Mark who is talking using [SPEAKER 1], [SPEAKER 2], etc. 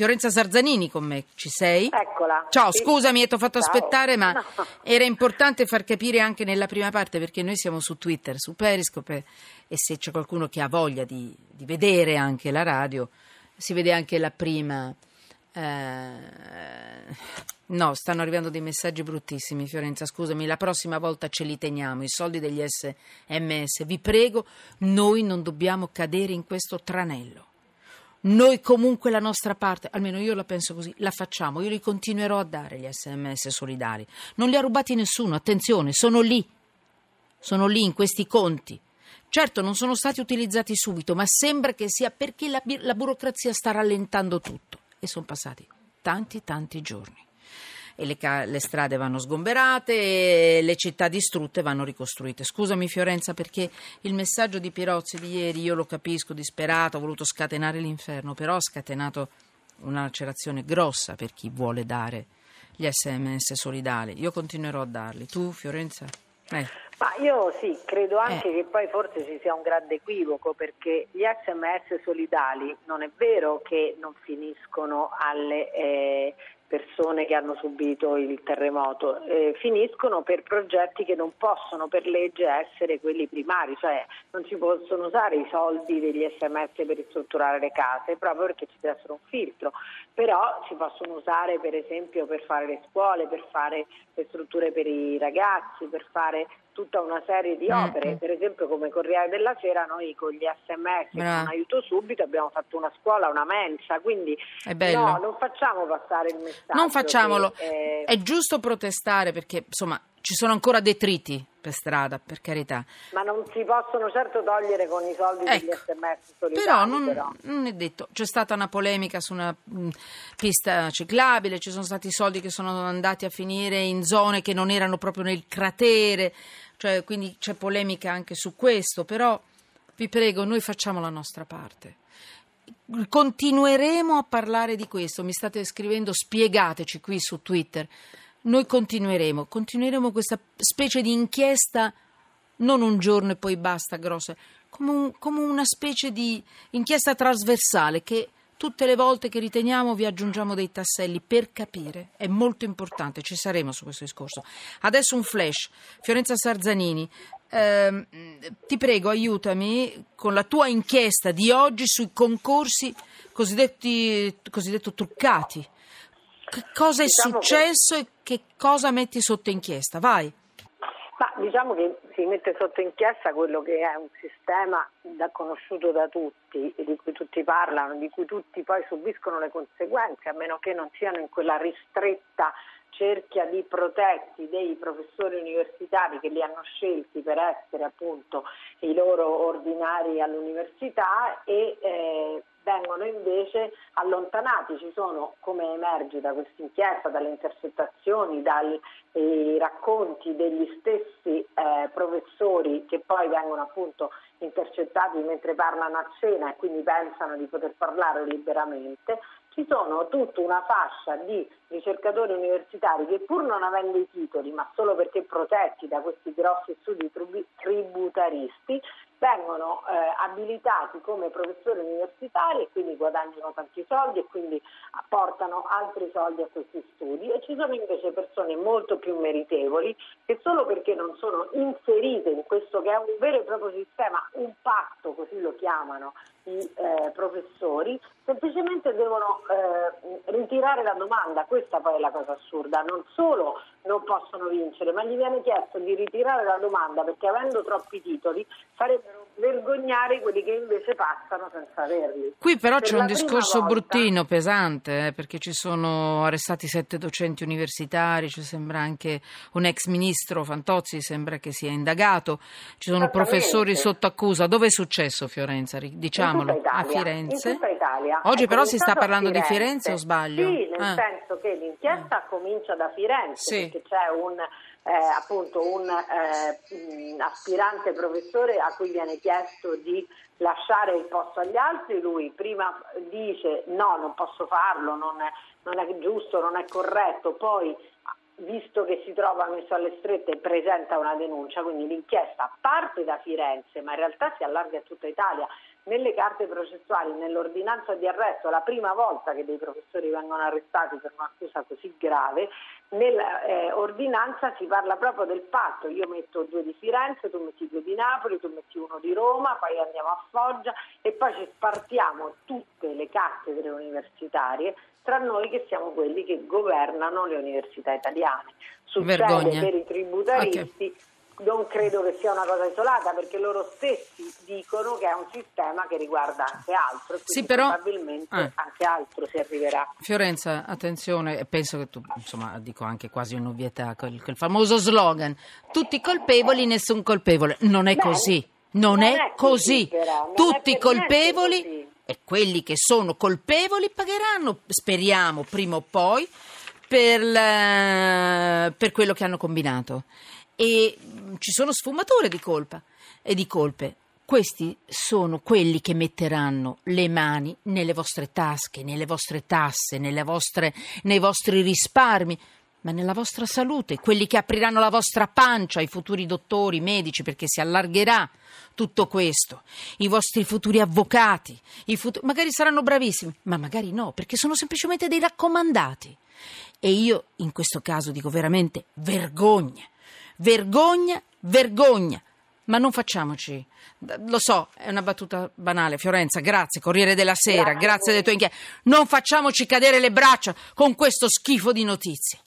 [SPEAKER 1] Fiorenza Sarzanini con me, ci sei?
[SPEAKER 2] Eccola.
[SPEAKER 1] Ciao,
[SPEAKER 2] Sì.
[SPEAKER 1] scusami, ti ho fatto
[SPEAKER 2] Ciao.
[SPEAKER 1] aspettare, ma
[SPEAKER 2] No.
[SPEAKER 1] era importante far capire anche nella prima parte, perché noi siamo su Twitter, su Periscope, e se c'è qualcuno che ha voglia di, di vedere anche la radio, si vede anche la prima. eh, no, stanno arrivando dei messaggi bruttissimi, Fiorenza. Scusami, la prossima volta ce li teniamo. I soldi degli SMS. Vi prego, noi non dobbiamo cadere in questo tranello. Noi comunque la nostra parte, almeno io la penso così, la facciamo. Io li continuerò a dare gli SMS solidari. Non li ha rubati nessuno, attenzione, sono lì. Sono lì in questi conti. Certo, non sono stati utilizzati subito, ma sembra che sia perché la, la burocrazia sta rallentando tutto. E sono passati tanti, tanti giorni. E le, ca- le strade vanno sgomberate, e le città distrutte vanno ricostruite. Scusami Fiorenza perché il messaggio di Pirozzi di ieri, io lo capisco, disperato, ha voluto scatenare l'inferno, però ha scatenato una lacerazione grossa per chi vuole dare gli sms solidali. Io continuerò a darli. Tu Fiorenza? Eh.
[SPEAKER 2] Ma io sì, credo anche
[SPEAKER 1] Eh.
[SPEAKER 2] che poi forse ci sia un grande equivoco perché gli sms solidali non è vero che non finiscono alle eh, persone che hanno subito il terremoto, eh, finiscono per progetti che non possono per legge essere quelli primari, cioè non si possono usare i soldi degli sms per ristrutturare le case proprio perché ci deve essere un filtro, però si possono usare per esempio per fare le scuole, per fare le strutture per i ragazzi, per fare tutta una serie di
[SPEAKER 1] Mm,
[SPEAKER 2] opere, per esempio come Corriere della Sera noi con gli sms con aiuto subito abbiamo fatto una scuola, una mensa, quindi no, non facciamo passare il messaggio.
[SPEAKER 1] Non facciamolo.
[SPEAKER 2] che, eh,
[SPEAKER 1] È giusto protestare perché, insomma, ci sono ancora detriti per strada, per carità.
[SPEAKER 2] ma non si possono certo togliere con i soldi degli
[SPEAKER 1] Ecco,
[SPEAKER 2] sms solidari.
[SPEAKER 1] Però non,
[SPEAKER 2] però.
[SPEAKER 1] non è detto. C'è stata una polemica su una mh, pista ciclabile, ci sono stati soldi che sono andati a finire in zone che non erano proprio nel cratere, cioè, quindi c'è polemica anche su questo, però vi prego, noi facciamo la nostra parte. Continueremo a parlare di questo, mi state scrivendo, spiegateci qui su Twitter. Noi continueremo, continueremo questa specie di inchiesta non un giorno e poi basta, grossa, come, un- come una specie di inchiesta trasversale che tutte le volte che riteniamo vi aggiungiamo dei tasselli per capire. È molto importante, ci saremo su questo discorso. Adesso un flash. Fiorenza Sarzanini, ehm, ti prego aiutami con la tua inchiesta di oggi sui concorsi cosiddetti, cosiddetto truccati. Che cosa è
[SPEAKER 2] Diciamo che-
[SPEAKER 1] successo e che cosa metti sotto inchiesta? Vai.
[SPEAKER 2] Ma diciamo che si mette sotto inchiesta quello che è un sistema da- conosciuto da tutti, di cui tutti parlano, di cui tutti poi subiscono le conseguenze, a meno che non siano in quella ristretta cerchia di protetti dei professori universitari che li hanno scelti per essere appunto i loro ordinari all'università e eh, vengono invece allontanati. Ci sono, come emerge da questa inchiesta, dalle intercettazioni, dai eh, racconti degli stessi eh, professori che poi vengono appunto intercettati mentre parlano a cena e quindi pensano di poter parlare liberamente, ci sono tutta una fascia di ricercatori universitari che pur non avendo i titoli, ma solo perché protetti da questi grossi studi tribu- tributaristi, vengono eh, abilitati come professori universitari e quindi guadagnano tanti soldi e quindi apportano altri soldi a questi studi. E ci sono invece persone molto più meritevoli che solo perché non sono inserite in questo che è un vero e proprio sistema, un patto, così lo chiamano i eh, professori, semplicemente devono eh, ritirare la domanda, questa poi è la cosa assurda, non solo non possono vincere, ma gli viene chiesto di ritirare la domanda perché avendo troppi titoli farebbero vergognare quelli che invece passano senza averli.
[SPEAKER 1] Qui però
[SPEAKER 2] Per
[SPEAKER 1] c'è un discorso
[SPEAKER 2] volta-
[SPEAKER 1] bruttino, pesante, eh, perché ci sono arrestati sette docenti universitari, ci sembra anche un ex ministro Fantozzi, sembra che sia indagato, ci sono professori sotto accusa. Dove è successo Firenza? Ri- Diciamolo, a Firenze.
[SPEAKER 2] Italia.
[SPEAKER 1] Oggi
[SPEAKER 2] È
[SPEAKER 1] però si sta parlando di Firenze o sbaglio?
[SPEAKER 2] Sì, nel
[SPEAKER 1] Ah.
[SPEAKER 2] senso che l'inchiesta comincia da Firenze,
[SPEAKER 1] Sì.
[SPEAKER 2] perché c'è un, eh, appunto un eh, mh, aspirante professore a cui viene chiesto di lasciare il posto agli altri, lui prima dice no, non posso farlo, non è, non è giusto, non è corretto, poi visto che si trova messo alle strette presenta una denuncia, quindi l'inchiesta parte da Firenze ma in realtà si allarga a tutta Italia nelle carte processuali, nell'ordinanza di arresto, la prima volta che dei professori vengono arrestati per un'accusa così grave, nell'ordinanza si parla proprio del patto, io metto due di Firenze, tu metti due di Napoli, tu metti uno di Roma, poi andiamo a Foggia e poi ci spartiamo tutte le cattedre universitarie tra noi che siamo quelli che governano le università italiane. Succede
[SPEAKER 1] Vergogna.
[SPEAKER 2] per i tributaristi. Okay non credo che sia una cosa isolata perché loro stessi dicono che è un sistema che riguarda anche altro e
[SPEAKER 1] sì, però...
[SPEAKER 2] probabilmente eh. anche altro si arriverà.
[SPEAKER 1] Fiorenza, attenzione, penso che tu, insomma, dico anche quasi un'ovvietà, quel, quel famoso slogan, tutti colpevoli, nessun colpevole. Non è Beh, così, non, non è, è, così. così tutti colpevoli e quelli che sono colpevoli pagheranno, speriamo, prima o poi, per, la, per quello che hanno combinato e ci sono sfumature di colpa e di colpe. Questi sono quelli che metteranno le mani nelle vostre tasche, nelle vostre tasse, nelle vostre, nei vostri risparmi, ma nella vostra salute, quelli che apriranno la vostra pancia ai futuri dottori, medici, perché si allargherà tutto questo, i vostri futuri avvocati, futuri, magari saranno bravissimi, ma magari no, perché sono semplicemente dei raccomandati. E io in questo caso dico veramente vergogna. Vergogna, vergogna. Ma non facciamoci. Lo so, è una battuta banale. Fiorenza, grazie. Corriere della Sera, grazie, grazie dei tuoi inchiesti. Non facciamoci cadere le braccia con questo schifo di notizie.